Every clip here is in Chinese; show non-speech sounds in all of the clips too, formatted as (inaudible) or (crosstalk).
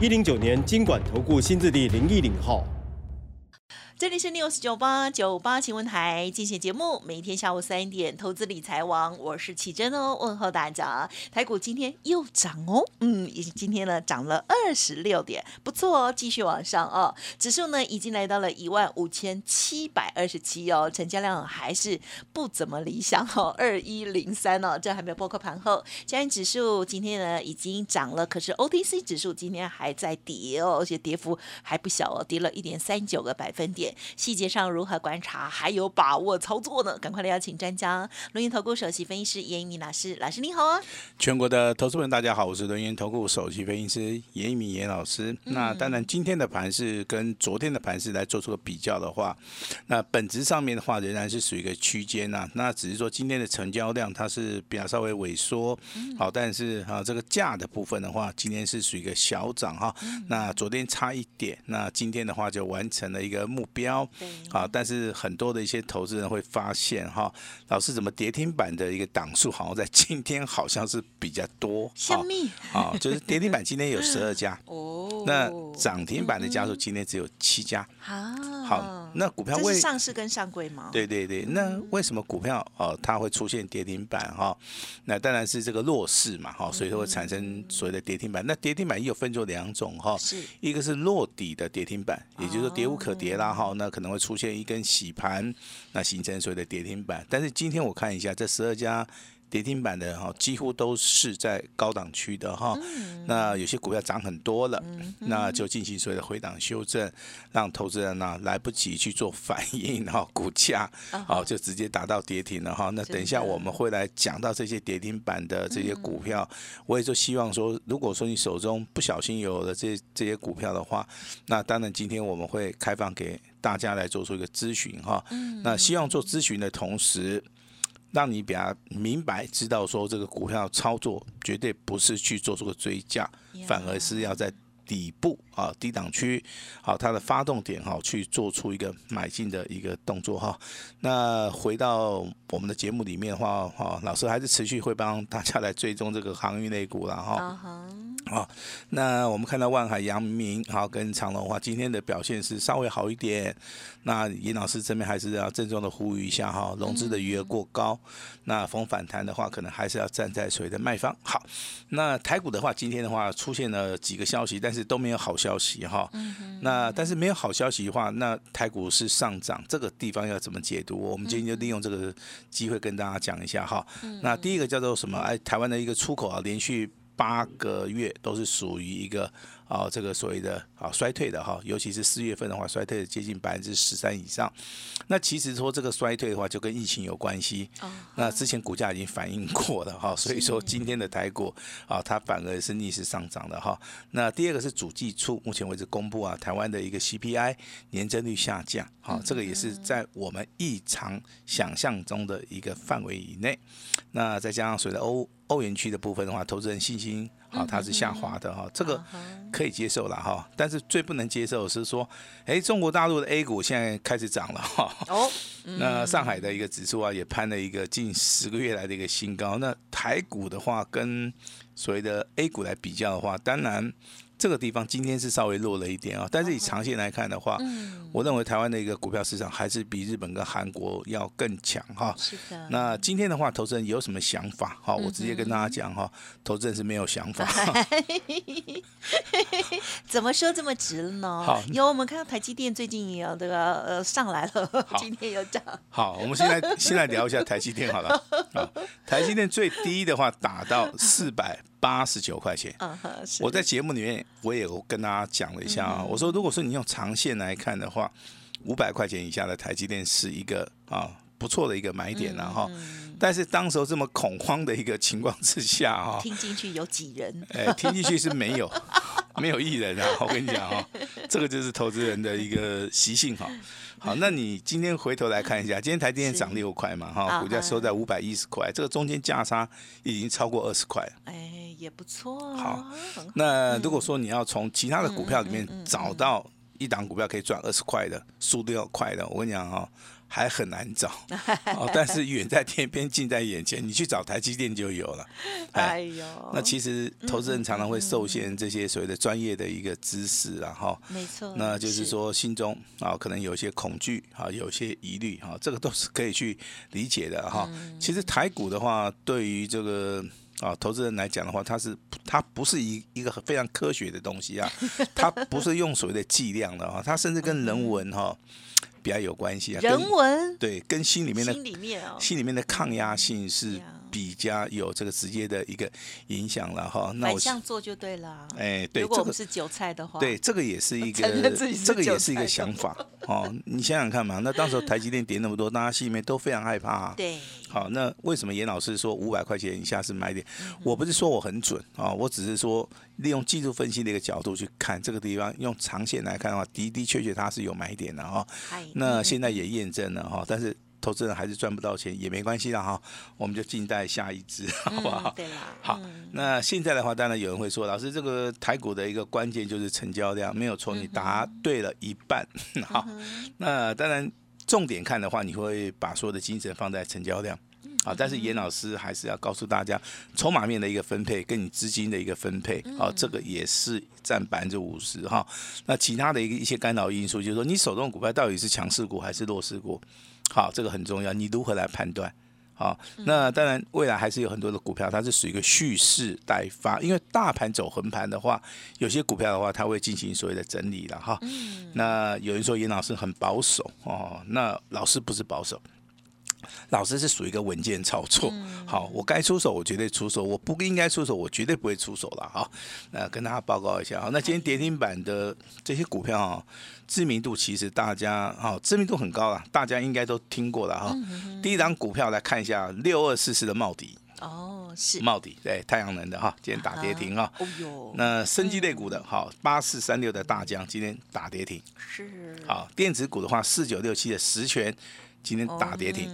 一零九年经管投顾新字第零一零号。这里是 news 九八九八新闻台进行节目，每天下午三点，投资理财王，我是启珍哦，问候大家。台股今天又涨哦，嗯，今天呢涨了二十六点，不错哦，继续往上哦。指数呢已经来到了一万五千七百二十七哦，成交量还是不怎么理想哦，(laughs) 二一零三哦，这还没有包括盘后。加元指数今天呢已经涨了，可是 OTC 指数今天还在跌哦，而且跌幅还不小哦，跌了一点三九个百分点。细节上如何观察，还有把握操作呢？赶快来邀请专家，轮研投顾首席分析师严一鸣老师，老师你好啊！全国的投资们大家好，我是轮研投顾首席分析师严一鸣严老师。那当然，今天的盘是跟昨天的盘是来做出个比较的话，那本质上面的话仍然是属于一个区间呐。那只是说今天的成交量它是比较稍微萎缩，好，但是啊这个价的部分的话，今天是属于一个小涨哈。那昨天差一点，那今天的话就完成了一个目。标好，但是很多的一些投资人会发现哈，老师怎么跌停板的一个档数好像在今天好像是比较多，香蜜啊，就是跌停板今天有十二家 (laughs) 哦，那涨停板的家数今天只有七家啊，好，那股票为上市跟上柜吗？对对对，那为什么股票哦它会出现跌停板哈？那当然是这个弱势嘛哈，所以说会产生所谓的跌停板。那跌停板也有分作两种哈，是一个是落底的跌停板，也就是说跌无可跌啦哈。那可能会出现一根洗盘，那形成所谓的跌停板。但是今天我看一下这十二家。跌停板的哈，几乎都是在高档区的哈。那有些股票涨很多了，那就进行所谓的回档修正，让投资人呢来不及去做反应哈，(laughs) 股价好就直接达到跌停了哈。那等一下我们会来讲到这些跌停板的这些股票，我也就希望说，如果说你手中不小心有了这这些股票的话，那当然今天我们会开放给大家来做出一个咨询哈。那希望做咨询的同时。让你比较明白，知道说这个股票操作绝对不是去做出个追加，反而是要在底部啊低档区，好它的发动点哈去做出一个买进的一个动作哈。那回到我们的节目里面的话哈，老师还是持续会帮大家来追踪这个航运类股了哈。好，那我们看到万海、阳明，好跟长隆的话，今天的表现是稍微好一点。那尹老师这边还是要郑重的呼吁一下哈，融资的余额过高，那逢反弹的话，可能还是要站在所谓的卖方。好，那台股的话，今天的话出现了几个消息，但是都没有好消息哈。那但是没有好消息的话，那台股是上涨，这个地方要怎么解读？我们今天就利用这个机会跟大家讲一下哈。那第一个叫做什么？哎，台湾的一个出口啊，连续。八个月都是属于一个啊，这个所谓的啊衰退的哈，尤其是四月份的话，衰退接近百分之十三以上。那其实说这个衰退的话，就跟疫情有关系。那之前股价已经反映过了哈，所以说今天的台股啊，它反而是逆势上涨的哈。那第二个是主计处目前为止公布啊，台湾的一个 CPI 年增率下降，好，这个也是在我们异常想象中的一个范围以内。那再加上随着欧欧元区的部分的话，投资人信心啊，它是下滑的哈，这个可以接受了哈。但是最不能接受的是说，哎，中国大陆的 A 股现在开始涨了哈。哦，(laughs) 那上海的一个指数啊，也攀了一个近十个月来的一个新高。那台股的话，跟所谓的 A 股来比较的话，当然。这个地方今天是稍微弱了一点啊，但是以长线来看的话，我认为台湾的一个股票市场还是比日本跟韩国要更强哈。是的。那今天的话，投资人有什么想法？哈，我直接跟大家讲哈，投资人是没有想法。(laughs) 怎么说这么直了呢？好，有我们看到台积电最近也有这个呃上来了，今天有涨。好，我们现在先来聊一下台积电好了。啊，台积电最低的话打到四百。八十九块钱，我在节目里面我也有跟大家讲了一下啊，我说如果说你用长线来看的话，五百块钱以下的台积电是一个啊不错的一个买点了哈。但是当时候这么恐慌的一个情况之下哈，听进去有几人？哎，听进去是没有，没有一人啊！我跟你讲哈，(laughs) 这个就是投资人的一个习性哈。(laughs) 好，那你今天回头来看一下，今天台积电涨六块嘛哈，股价收在五百一十块，这个中间价差已经超过二十块了。哎，也不错。好，那如果说你要从其他的股票里面找到一档股票可以赚二十块的，速度要快的，我跟你讲哈。还很难找，哦，但是远在天边，近在眼前，你去找台积电就有了。(laughs) 哎呦，那其实投资人常常会受限这些所谓的专业的一个知识，然后，没错，那就是说心中啊可能有一些恐惧啊，有些疑虑哈，这个都是可以去理解的哈。其实台股的话，对于这个啊投资人来讲的话，它是它不是一一个非常科学的东西啊，它不是用所谓的计量的啊，它甚至跟人文哈。比较有关系啊，人文对，跟心里面的心里面哦，心里面的抗压性是。比较有这个直接的一个影响了哈，那我这样做就对了。哎，对，如果我们是韭菜的话，对，这个也是一个，(laughs) 这个也是一个想法哦。你想想看嘛，那当时台积电跌那么多，大家心里面都非常害怕。对，好，那为什么严老师说五百块钱以下是买点？我不是说我很准啊，我只是说利用技术分析的一个角度去看这个地方，用长线来看的话，的的确确它是有买点的哈。那现在也验证了哈，但是。投资人还是赚不到钱也没关系啦哈，我们就静待下一支，好不好？对啦。好，那现在的话，当然有人会说，老师这个台股的一个关键就是成交量，没有错，你答对了一半。好，那当然重点看的话，你会把所有的精神放在成交量。啊，但是严老师还是要告诉大家，筹码面的一个分配跟你资金的一个分配，好，这个也是占百分之五十哈。那其他的一个一些干扰因素，就是说你手中股票到底是强势股还是弱势股？好，这个很重要，你如何来判断？好，那当然未来还是有很多的股票，它是属于一个蓄势待发，因为大盘走横盘的话，有些股票的话，它会进行所谓的整理了哈。那有人说严老师很保守哦，那老师不是保守。老师是属于一个稳健操作，(laughs) 好，我该出手我绝对出手，我不应该出手我绝对不会出手了哈。那跟大家报告一下啊，那今天跌停板的这些股票哈，知名度其实大家哈知名度很高了，大家应该都听过了哈。第一档股票来看一下六二四四的茂迪。哦，是。茂迪对太阳能的哈，今天打跌停哈。哦哟，那生机类股的哈八四三六的大疆今天打跌停。是。好，电子股的话四九六七的实权今天打跌停。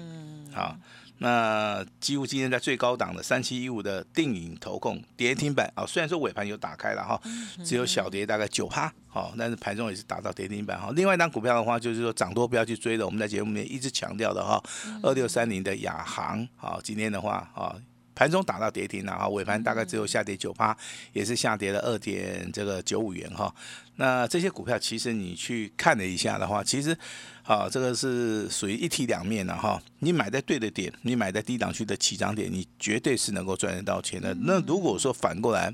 好，那几乎今天在最高档的三七一五的定影投控跌停板啊，虽然说尾盘有打开了哈，只有小跌大概九趴，好，但是盘中也是打到跌停板哈。另外一张股票的话，就是说涨多不要去追的，我们在节目里面一直强调的哈，二六三零的亚航，好，今天的话啊，盘中打到跌停了啊，尾盘大概只有下跌九趴，也是下跌了二点这个九五元哈。那这些股票其实你去看了一下的话，其实。啊，这个是属于一体两面的哈。你买在对的点，你买在低档区的起涨点，你绝对是能够赚得到钱的。那如果说反过来，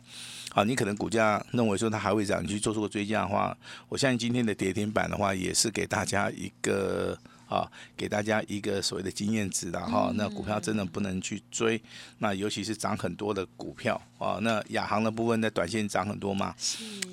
啊，你可能股价认为说它还会涨，你去做出个追加的话，我相信今天的跌停板的话，也是给大家一个。啊，给大家一个所谓的经验值的哈，那股票真的不能去追，那尤其是涨很多的股票啊，那亚航的部分在短线涨很多嘛，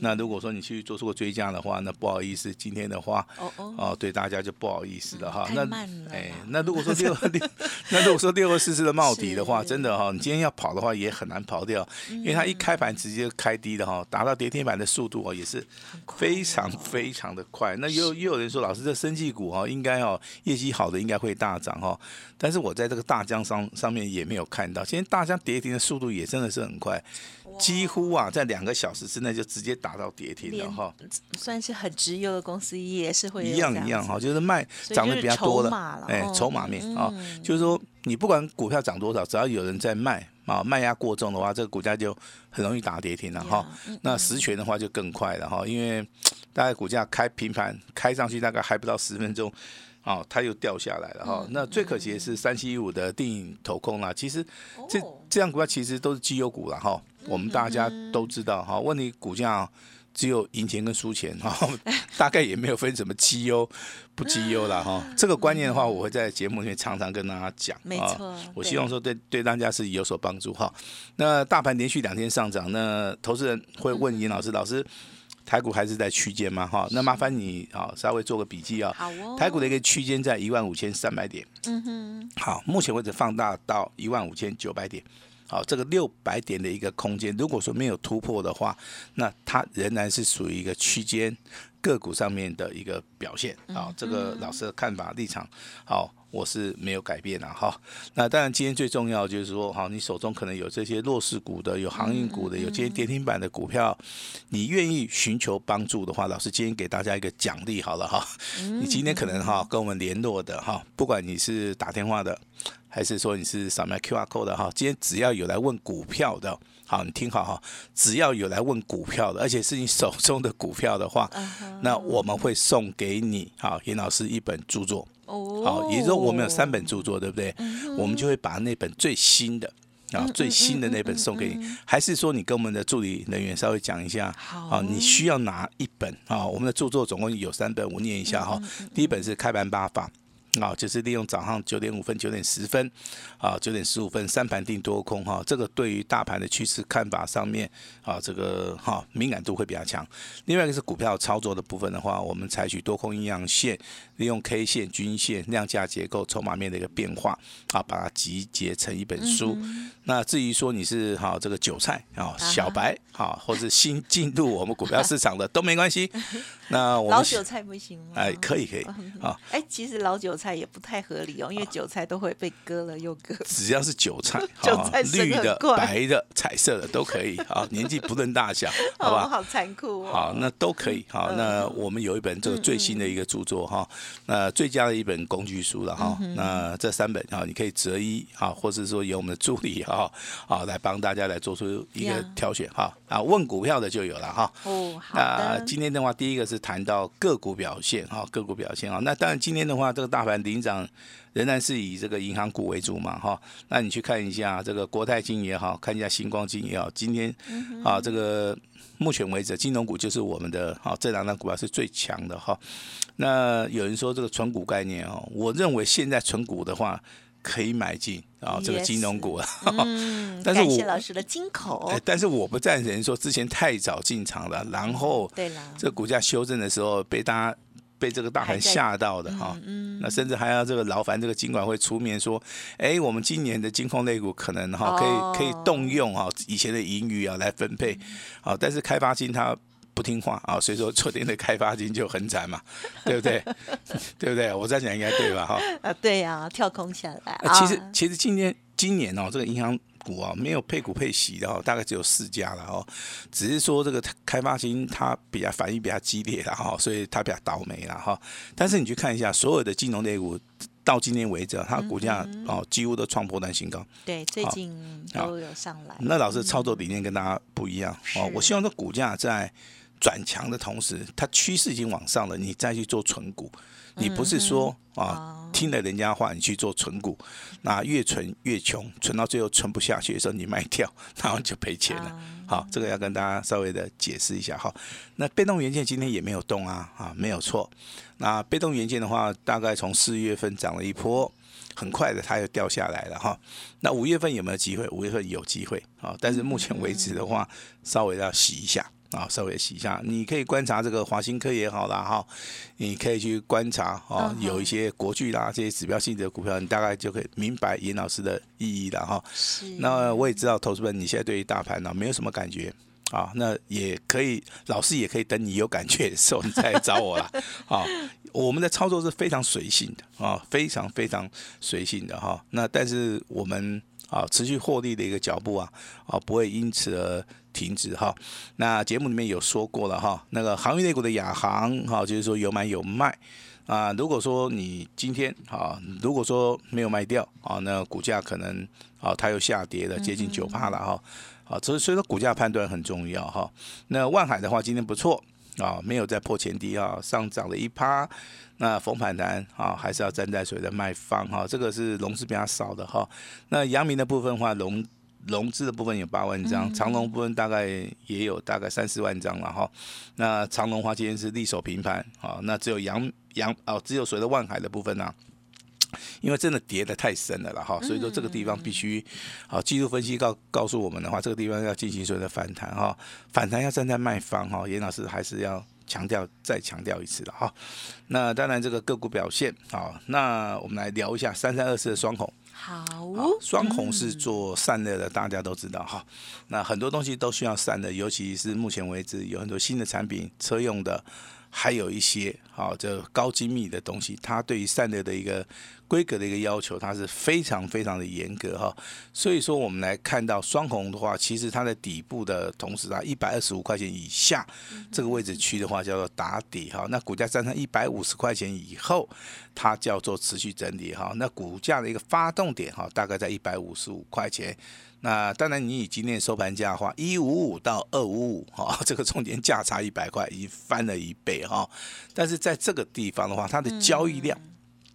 那如果说你去做出个追加的话，那不好意思，今天的话，哦哦，对大家就不好意思了哈。那哎，那如果说六六，(laughs) 那如果说六二四四的帽底的话，真的哈，你今天要跑的话也很难跑掉，因为它一开盘直接开低的哈，达到跌停板的速度哦，也是非常非常的快。那又又有人说，老师这生技股哈，应该哦。业绩好的应该会大涨哈，但是我在这个大江上上面也没有看到。现在大江跌停的速度也真的是很快，几乎啊在两个小时之内就直接打到跌停了哈。算是很直优的公司也是会一样一样哈，就是卖涨得比较多的，哎，筹码面啊，就是说你不管股票涨多少，只要有人在卖啊，卖压过重的话，这个股价就很容易打跌停了哈。那实权的话就更快了哈，因为大概股价开平盘开上去大概还不到十 (laughs) 分钟。哦，它又掉下来了哈。那最可惜的是三七一五的电影投控啦。其实这这样股票其实都是绩优股了哈。我们大家都知道哈。问题股价只有赢钱跟输钱哈，(laughs) 大概也没有分什么绩优不绩优了哈。这个观念的话，我会在节目里面常常跟大家讲。没错，我希望说对对大家是有所帮助哈。那大盘连续两天上涨，那投资人会问尹老师，老师。台股还是在区间吗？哈，那麻烦你啊，稍微做个笔记啊。好哦。台股的一个区间在一万五千三百点。嗯哼。好，目前为止放大到一万五千九百点。好，这个六百点的一个空间，如果说没有突破的话，那它仍然是属于一个区间个股上面的一个表现。好，这个老师的看法立场，好。我是没有改变的哈，那当然今天最重要就是说，哈，你手中可能有这些弱势股的，有航运股的，有今天跌停板的股票，你愿意寻求帮助的话，老师今天给大家一个奖励好了哈，你今天可能哈跟我们联络的哈，不管你是打电话的，还是说你是扫描 Q R code 的哈，今天只要有来问股票的，好，你听好哈，只要有来问股票的，而且是你手中的股票的话，那我们会送给你好严老师一本著作。好，也就是说我们有三本著作，对不对？我们就会把那本最新的啊，最新的那本送给你。还是说你跟我们的助理人员稍微讲一下，好，你需要拿一本啊？我们的著作总共有三本，我念一下哈。第一本是开盘八法。啊，就是利用早上九点五分、九点十分，啊，九点十五分三盘定多空哈，这个对于大盘的趋势看法上面啊，这个哈敏感度会比较强。另外一个是股票操作的部分的话，我们采取多空阴阳线，利用 K 线、均线、量价结构、筹码面的一个变化，啊，把它集结成一本书。那至于说你是哈这个韭菜啊、小白啊，或是新进入我们股票市场的都没关系。(laughs) 那我老韭菜不行吗？哎，可以可以啊。哎，其实老韭菜也不太合理哦，因为韭菜都会被割了又割。(laughs) 只要是韭菜，(laughs) 韭菜绿的、白的、彩色的都可以 (laughs) 啊，年纪不论大小，好吧？好残酷哦。好，那都可以。好，那我们有一本这个最新的一个著作哈，那最佳的一本工具书了哈。那这三本啊，你可以择一啊，或是说由我们的助理哈啊来帮大家来做出一个挑选哈。啊，问股票的就有了哈。哦，好那今天的话，第一个是。谈到个股表现哈，个股表现啊，那当然今天的话，这个大盘领涨仍然是以这个银行股为主嘛哈。那你去看一下这个国泰金也好看一下星光金也好，今天啊这个目前为止金融股就是我们的哈这两张股票是最强的哈。那有人说这个纯股概念哦，我认为现在纯股的话。可以买进啊，这个金融股啊。(laughs) 嗯，感谢老师的金口。但是我不赞成说之前太早进场了，然后这股价修正的时候被大家被这个大盘吓到的哈。嗯，那甚至还要这个劳烦这个金管会出面说，哎，我们今年的金控类股可能哈可以可以动用哈以前的盈余啊来分配，好，但是开发金它。不听话啊，所以说昨天的开发金就很惨嘛，(laughs) 对不对？对不对？我在讲应该对吧？哈啊，对呀，跳空下来。其实其实今天今年哦，这个银行股啊没有配股配息的哦，大概只有四家了哦。只是说这个开发型它比较反应比较激烈了哈，所以它比较倒霉了哈。但是你去看一下所有的金融类股，到今天为止，它股价哦几乎都创破断新高。对，最近都有上来。那老师操作理念跟大家不一样哦，我希望这股价在。转强的同时，它趋势已经往上了，你再去做存股，你不是说啊听了人家话你去做存股，那越存越穷，存到最后存不下去的时候你卖掉，然后就赔钱了。好，这个要跟大家稍微的解释一下哈。那被动元件今天也没有动啊，啊没有错。那被动元件的话，大概从四月份涨了一波，很快的它又掉下来了哈。那五月份有没有机会？五月份有机会啊，但是目前为止的话，稍微要洗一下。啊，稍微洗一下，你可以观察这个华兴科也好啦，哈，你可以去观察哦，有一些国巨啦这些指标性的股票，你大概就可以明白严老师的意义了哈。那我也知道，投资人你现在对于大盘呢没有什么感觉啊，那也可以，老师也可以等你有感觉的时候你再来找我啦。啊，我们的操作是非常随性的啊，非常非常随性的哈。那但是我们啊持续获利的一个脚步啊，啊不会因此而。停止哈，那节目里面有说过了哈，那个航运类股的亚航哈，就是说有买有卖啊。如果说你今天啊，如果说没有卖掉啊，那股价可能啊，它又下跌了接近九帕了哈。啊，所以所以说股价判断很重要哈。那万海的话今天不错啊，没有再破前低啊，上涨了一趴。那逢反弹啊，还是要站在所谓的卖方哈，这个是融资比较少的哈。那阳明的部分话融。融资的部分有八万张，长隆部分大概也有大概三四万张了哈。那长隆花今天是力守平盘啊，那只有阳阳哦，只有所谓的万海的部分呢，因为真的跌的太深了了哈，所以说这个地方必须好技术分析告告诉我们的话，这个地方要进行所谓的反弹哈，反弹要站在卖方哈，严老师还是要强调再强调一次了哈。那当然这个个股表现好，那我们来聊一下三三二四的双孔。好，双红是做散热的，大家都知道哈。那很多东西都需要散热，尤其是目前为止有很多新的产品，车用的，还有一些好这高精密的东西，它对于散热的一个。规格的一个要求，它是非常非常的严格哈，所以说我们来看到双红的话，其实它的底部的同时啊，一百二十五块钱以下这个位置区的话叫做打底哈，那股价站上一百五十块钱以后，它叫做持续整理哈，那股价的一个发动点哈，大概在一百五十五块钱，那当然你以今天收盘价的话，一五五到二五五哈，(laughs) 这个中间价差一百块，已经翻了一倍哈，但是在这个地方的话，它的交易量。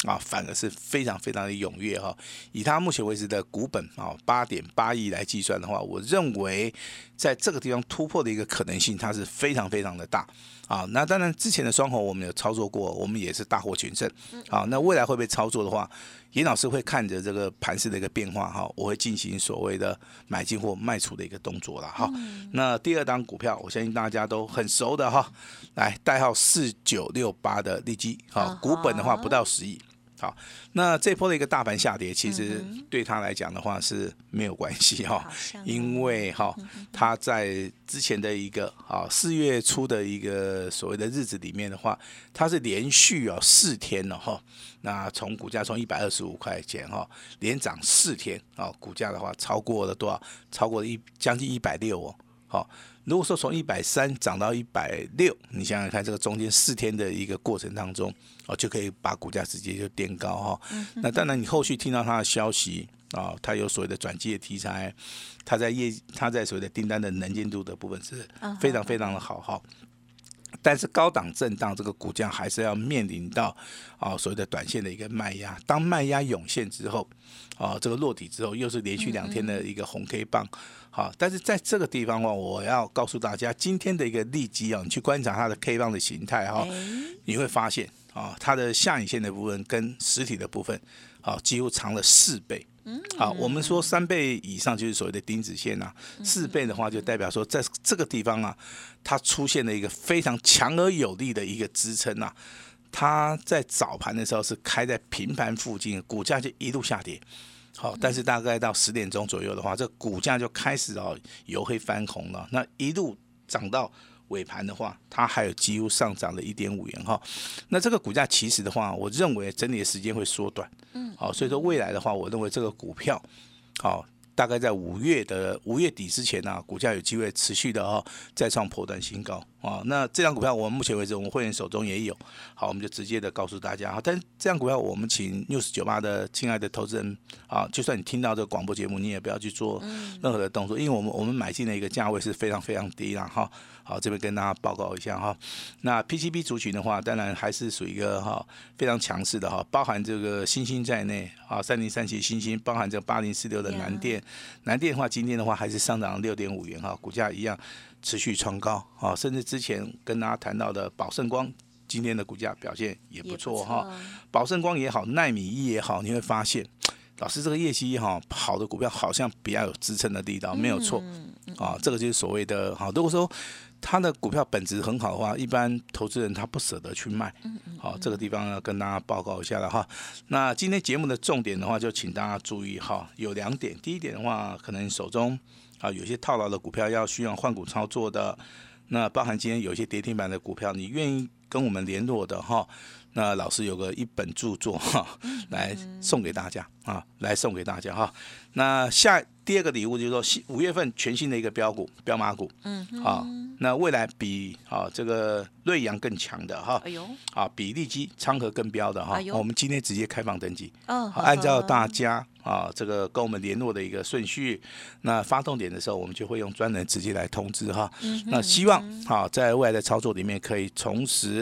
啊，反而是非常非常的踊跃哈。以它目前为止的股本啊，八点八亿来计算的话，我认为在这个地方突破的一个可能性，它是非常非常的大。啊，那当然之前的双红我们有操作过，我们也是大获全胜。好，那未来会不会操作的话，严老师会看着这个盘势的一个变化哈，我会进行所谓的买进或卖出的一个动作了哈。那第二档股票，我相信大家都很熟的哈，来代号四九六八的利基，好，股本的话不到十亿。好，那这波的一个大盘下跌，其实对他来讲的话是没有关系哈，因为哈他在之前的一个啊四月初的一个所谓的日子里面的话，它是连续啊四天了哈，那从股价从一百二十五块钱哈连涨四天啊，股价的话超过了多少？超过了一将近一百六哦，好。如果说从一百三涨到一百六，你想想看，这个中间四天的一个过程当中，哦，就可以把股价直接就垫高哈。那当然，你后续听到它的消息啊，它有所谓的转机的题材，它在业，它在所谓的订单的能见度的部分是非常非常的好哈。但是高档震荡，这个股价还是要面临到啊所谓的短线的一个卖压。当卖压涌现之后，啊这个落底之后，又是连续两天的一个红 K 棒。好，但是在这个地方的话，我要告诉大家，今天的一个利基啊，你去观察它的 K 棒的形态哈，你会发现啊，它的下影线的部分跟实体的部分，啊，几乎长了四倍。好，我们说三倍以上就是所谓的钉子线呐，四倍的话就代表说在这个地方啊，它出现了一个非常强而有力的一个支撑呐。它在早盘的时候是开在平盘附近，股价就一路下跌。好，但是大概到十点钟左右的话，这股价就开始哦由黑翻红了。那一路涨到尾盘的话，它还有几乎上涨了一点五元哈。那这个股价其实的话，我认为整理的时间会缩短。嗯，好，所以说未来的话，我认为这个股票，好。大概在五月的五月底之前呢，股价有机会持续的哦再创破断新高啊。那这张股票我们目前为止我们会员手中也有，好，我们就直接的告诉大家哈。但这张股票我们请六十九八的亲爱的投资人啊，就算你听到这个广播节目，你也不要去做任何的动作，因为我们我们买进的一个价位是非常非常低了哈。好，这边跟大家报告一下哈。那 PCB 族群的话，当然还是属于一个哈非常强势的哈，包含这个星星在内啊，三零三七星星，包含这八零四六的南电，南电的话，今天的话还是上涨六点五元哈，股价一样持续创高啊，甚至之前跟大家谈到的宝盛光，今天的股价表现也不错哈。宝盛光也好，奈米一也好，你会发现。(tsk) 老师，这个业绩哈好的股票好像比较有支撑的力道，没有错啊。这个就是所谓的哈。如果说它的股票本质很好的话，一般投资人他不舍得去卖。好，这个地方要跟大家报告一下了哈。那今天节目的重点的话，就请大家注意哈，有两点。第一点的话，可能手中啊有些套牢的股票要需要换股操作的，那包含今天有一些跌停板的股票，你愿意跟我们联络的哈。那老师有个一本著作哈，来送给大家啊，来送给大家哈。那下第二个礼物就是说，新五月份全新的一个标股标马股，嗯，好，那未来比啊这个瑞阳更强的哈，哎呦，啊比利基昌河更标的哈，我们今天直接开放登记，哦，按照大家啊这个跟我们联络的一个顺序，那发动点的时候，我们就会用专人直接来通知哈。那希望啊在未来的操作里面可以重拾。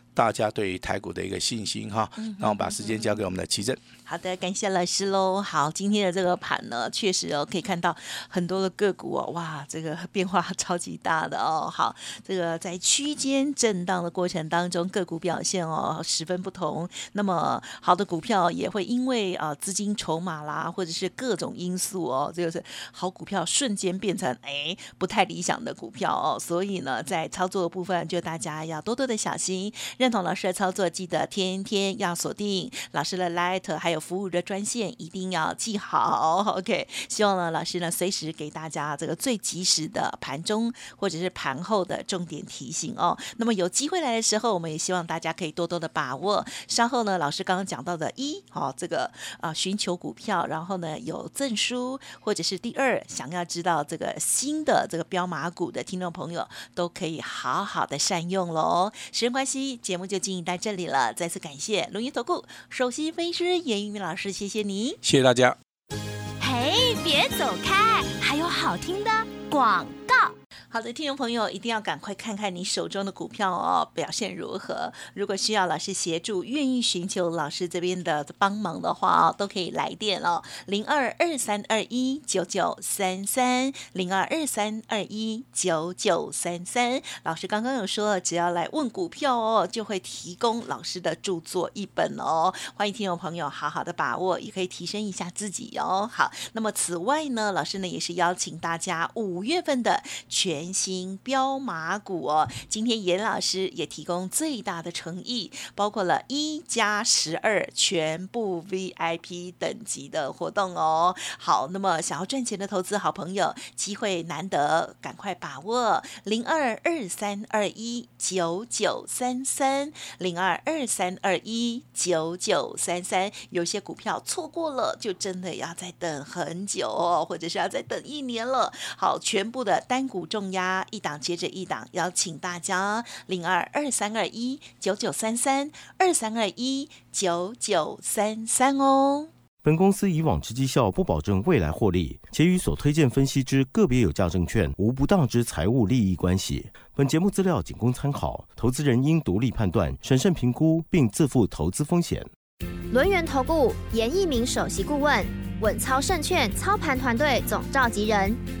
大家对于台股的一个信心哈，那我把时间交给我们的奇正。好的，感谢老师喽。好，今天的这个盘呢，确实哦，可以看到很多的个股哦，哇，这个变化超级大的哦。好，这个在区间震荡的过程当中，个股表现哦十分不同。那么好的股票也会因为啊资金筹码啦，或者是各种因素哦，这就是好股票瞬间变成哎不太理想的股票哦。所以呢，在操作的部分，就大家要多多的小心，认同老师的操作，记得天天要锁定老师的 Light，还有服务的专线，一定要记好。OK，希望呢老师呢随时给大家这个最及时的盘中或者是盘后的重点提醒哦。那么有机会来的时候，我们也希望大家可以多多的把握。稍后呢，老师刚刚讲到的一，好这个啊寻求股票，然后呢有证书，或者是第二想要知道这个新的这个标码股的听众朋友，都可以好好的善用喽。时间关系，节目就进行到这里了。再次感谢龙岩投顾首席分析师严玉明老师，谢谢你，谢谢大家。嘿，别走开，还有好听的广告。好的，听众朋友一定要赶快看看你手中的股票哦，表现如何？如果需要老师协助，愿意寻求老师这边的帮忙的话哦，都可以来电哦，零二二三二一九九三三，零二二三二一九九三三。老师刚刚有说，只要来问股票哦，就会提供老师的著作一本哦。欢迎听众朋友好好的把握，也可以提升一下自己哦。好，那么此外呢，老师呢也是邀请大家五月份的全。全新标马股哦，今天严老师也提供最大的诚意，包括了一加十二全部 VIP 等级的活动哦。好，那么想要赚钱的投资好朋友，机会难得，赶快把握零二二三二一九九三三零二二三二一九九三三。有些股票错过了，就真的要再等很久哦，或者是要再等一年了。好，全部的单股重。压一档接着一档，邀请大家零二二三二一九九三三二三二一九九三三哦。本公司以往之绩效不保证未来获利，且与所推荐分析之个别有价证券无不当之财务利益关系。本节目资料仅供参考，投资人应独立判断、审慎评估，并自负投资风险。轮源投顾严一鸣首席顾问，稳操胜券操盘团队总召集人。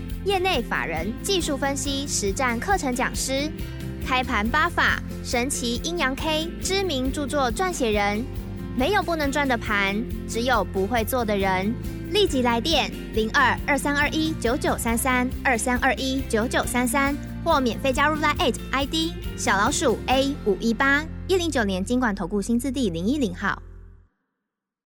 业内法人、技术分析、实战课程讲师，开盘八法、神奇阴阳 K 知名著作撰写人，没有不能赚的盘，只有不会做的人。立即来电零二二三二一九九三三二三二一九九三三，或免费加入 Line ID 小老鼠 A 五一八一零九年经管投顾新字第零一零号。